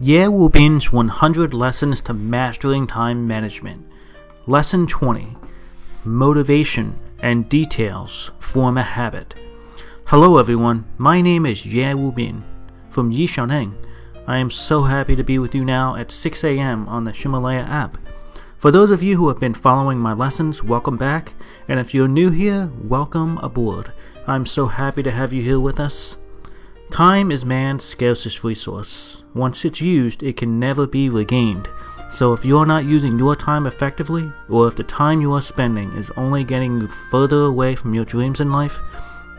Ye Wu Bin's 100 Lessons to Mastering Time Management. Lesson 20 Motivation and Details Form a Habit. Hello, everyone. My name is Ye Wu Bin from Yishaneng. I am so happy to be with you now at 6 a.m. on the Himalaya app. For those of you who have been following my lessons, welcome back. And if you're new here, welcome aboard. I'm so happy to have you here with us. Time is man's scarcest resource. Once it's used, it can never be regained. So if you're not using your time effectively, or if the time you are spending is only getting you further away from your dreams in life,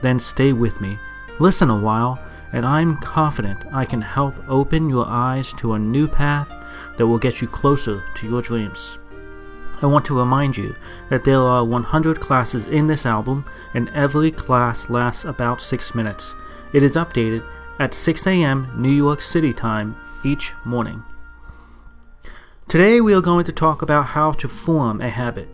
then stay with me. Listen a while, and I'm confident I can help open your eyes to a new path that will get you closer to your dreams. I want to remind you that there are 100 classes in this album, and every class lasts about 6 minutes. It is updated at 6 a.m. New York City time each morning. Today we are going to talk about how to form a habit.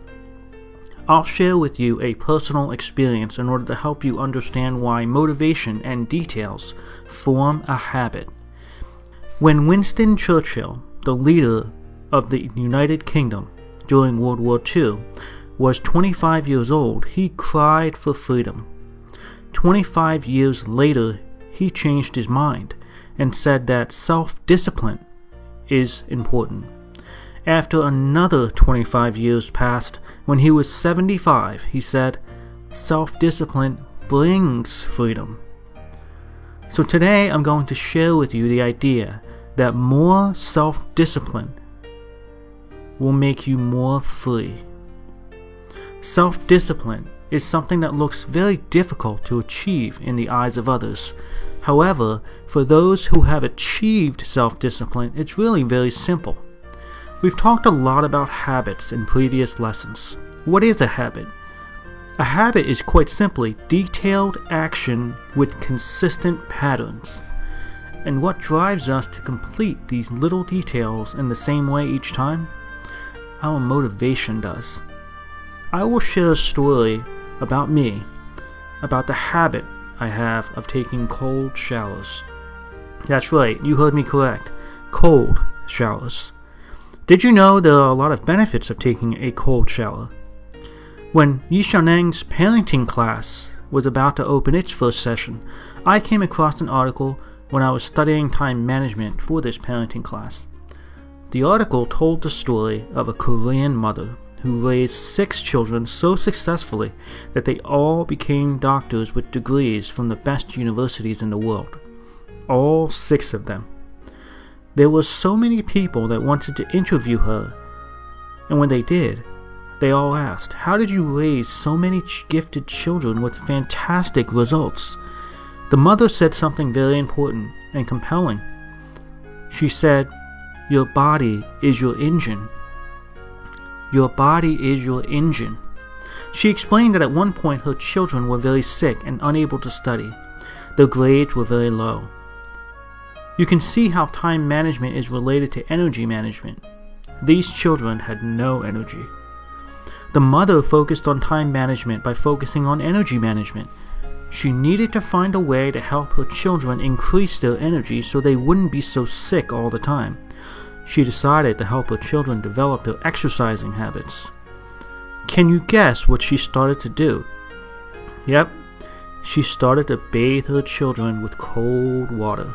I'll share with you a personal experience in order to help you understand why motivation and details form a habit. When Winston Churchill, the leader of the United Kingdom during World War II, was 25 years old, he cried for freedom. 25 years later, he changed his mind and said that self discipline is important. After another 25 years passed, when he was 75, he said, Self discipline brings freedom. So today I'm going to share with you the idea that more self discipline will make you more free. Self discipline is something that looks very difficult to achieve in the eyes of others. However, for those who have achieved self discipline, it's really very simple. We've talked a lot about habits in previous lessons. What is a habit? A habit is quite simply detailed action with consistent patterns. And what drives us to complete these little details in the same way each time? Our motivation does. I will share a story about me, about the habit I have of taking cold showers. That's right, you heard me correct. Cold showers. Did you know there are a lot of benefits of taking a cold shower? When Yishaneng's parenting class was about to open its first session, I came across an article when I was studying time management for this parenting class. The article told the story of a Korean mother who raised six children so successfully that they all became doctors with degrees from the best universities in the world. All six of them. There were so many people that wanted to interview her, and when they did, they all asked, How did you raise so many gifted children with fantastic results? The mother said something very important and compelling. She said, Your body is your engine your body is your engine. She explained that at one point her children were very sick and unable to study. Their grades were very low. You can see how time management is related to energy management. These children had no energy. The mother focused on time management by focusing on energy management. She needed to find a way to help her children increase their energy so they wouldn't be so sick all the time she decided to help her children develop their exercising habits. Can you guess what she started to do? Yep, she started to bathe her children with cold water.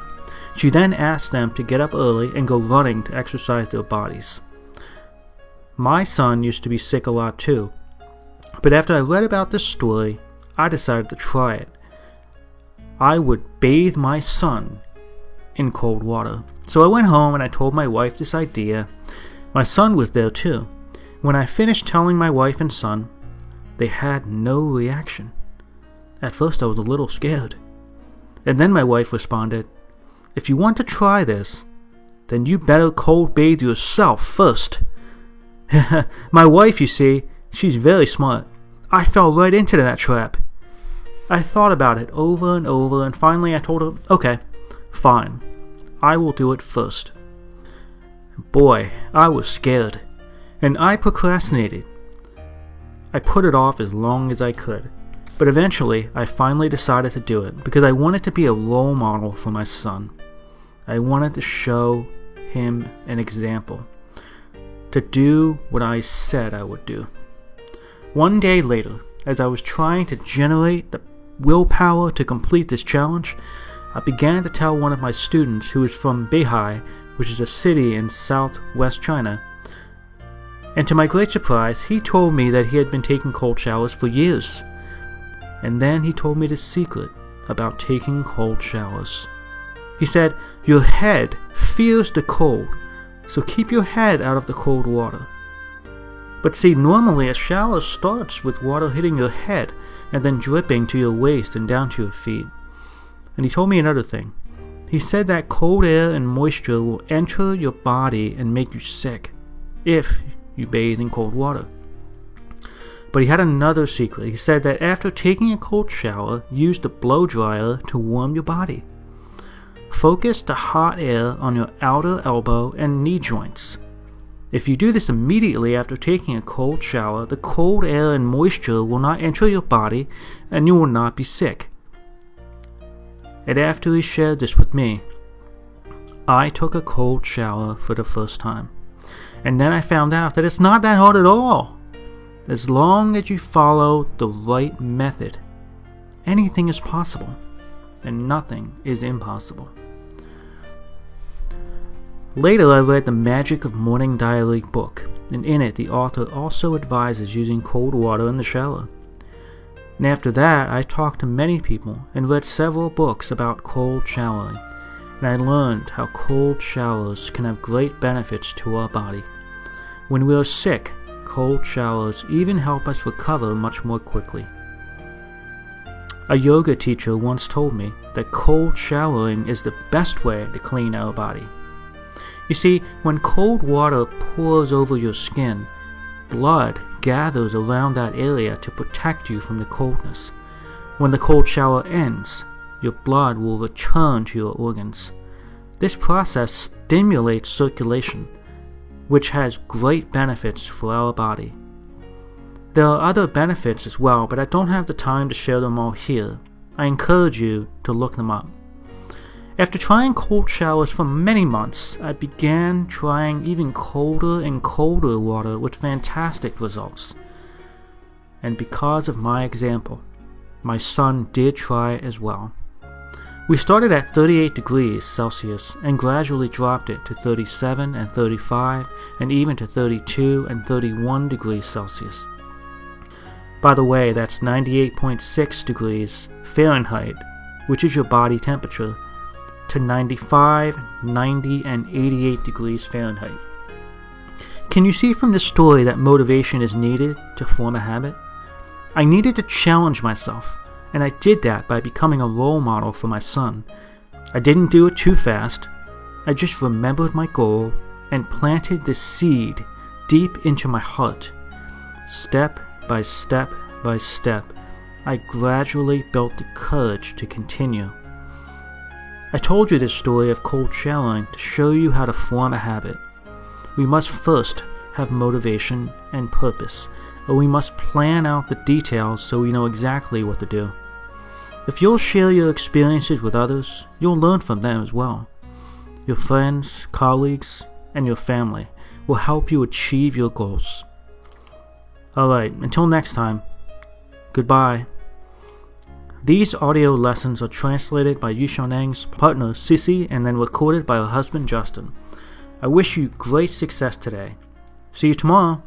She then asked them to get up early and go running to exercise their bodies. My son used to be sick a lot too, but after I read about this story, I decided to try it. I would bathe my son in cold water. So I went home and I told my wife this idea. My son was there too. When I finished telling my wife and son, they had no reaction. At first I was a little scared. And then my wife responded, If you want to try this, then you better cold bathe yourself first. my wife, you see, she's very smart. I fell right into that trap. I thought about it over and over, and finally I told her, okay, fine. I will do it first. Boy, I was scared, and I procrastinated. I put it off as long as I could, but eventually I finally decided to do it because I wanted to be a role model for my son. I wanted to show him an example to do what I said I would do. One day later, as I was trying to generate the willpower to complete this challenge, I began to tell one of my students who is from Beihai, which is a city in southwest China. And to my great surprise, he told me that he had been taking cold showers for years. And then he told me the secret about taking cold showers. He said, Your head fears the cold, so keep your head out of the cold water. But see, normally a shower starts with water hitting your head and then dripping to your waist and down to your feet. And he told me another thing. He said that cold air and moisture will enter your body and make you sick if you bathe in cold water. But he had another secret. He said that after taking a cold shower, use the blow dryer to warm your body. Focus the hot air on your outer elbow and knee joints. If you do this immediately after taking a cold shower, the cold air and moisture will not enter your body and you will not be sick. And after he shared this with me, I took a cold shower for the first time. And then I found out that it's not that hard at all. As long as you follow the right method, anything is possible, and nothing is impossible. Later, I read The Magic of Morning Diary book, and in it, the author also advises using cold water in the shower. And after that, I talked to many people and read several books about cold showering, and I learned how cold showers can have great benefits to our body. When we are sick, cold showers even help us recover much more quickly. A yoga teacher once told me that cold showering is the best way to clean our body. You see, when cold water pours over your skin, blood gathers around that area to protect you from the coldness. When the cold shower ends, your blood will return to your organs. This process stimulates circulation which has great benefits for our body. There are other benefits as well, but I don't have the time to share them all here. I encourage you to look them up. After trying cold showers for many months, I began trying even colder and colder water with fantastic results. And because of my example, my son did try as well. We started at 38 degrees Celsius and gradually dropped it to 37 and 35 and even to 32 and 31 degrees Celsius. By the way, that's 98.6 degrees Fahrenheit, which is your body temperature, to 95, 90, and 88 degrees Fahrenheit. Can you see from this story that motivation is needed to form a habit? I needed to challenge myself and I did that by becoming a role model for my son. I didn't do it too fast. I just remembered my goal and planted the seed deep into my heart. Step by step by step, I gradually built the courage to continue. I told you this story of cold showering to show you how to form a habit. We must first have motivation and purpose, but we must plan out the details so we know exactly what to do. If you'll share your experiences with others, you'll learn from them as well. Your friends, colleagues, and your family will help you achieve your goals. Alright, until next time, goodbye. These audio lessons are translated by Yishaneng's partner Sissy and then recorded by her husband Justin. I wish you great success today. See you tomorrow.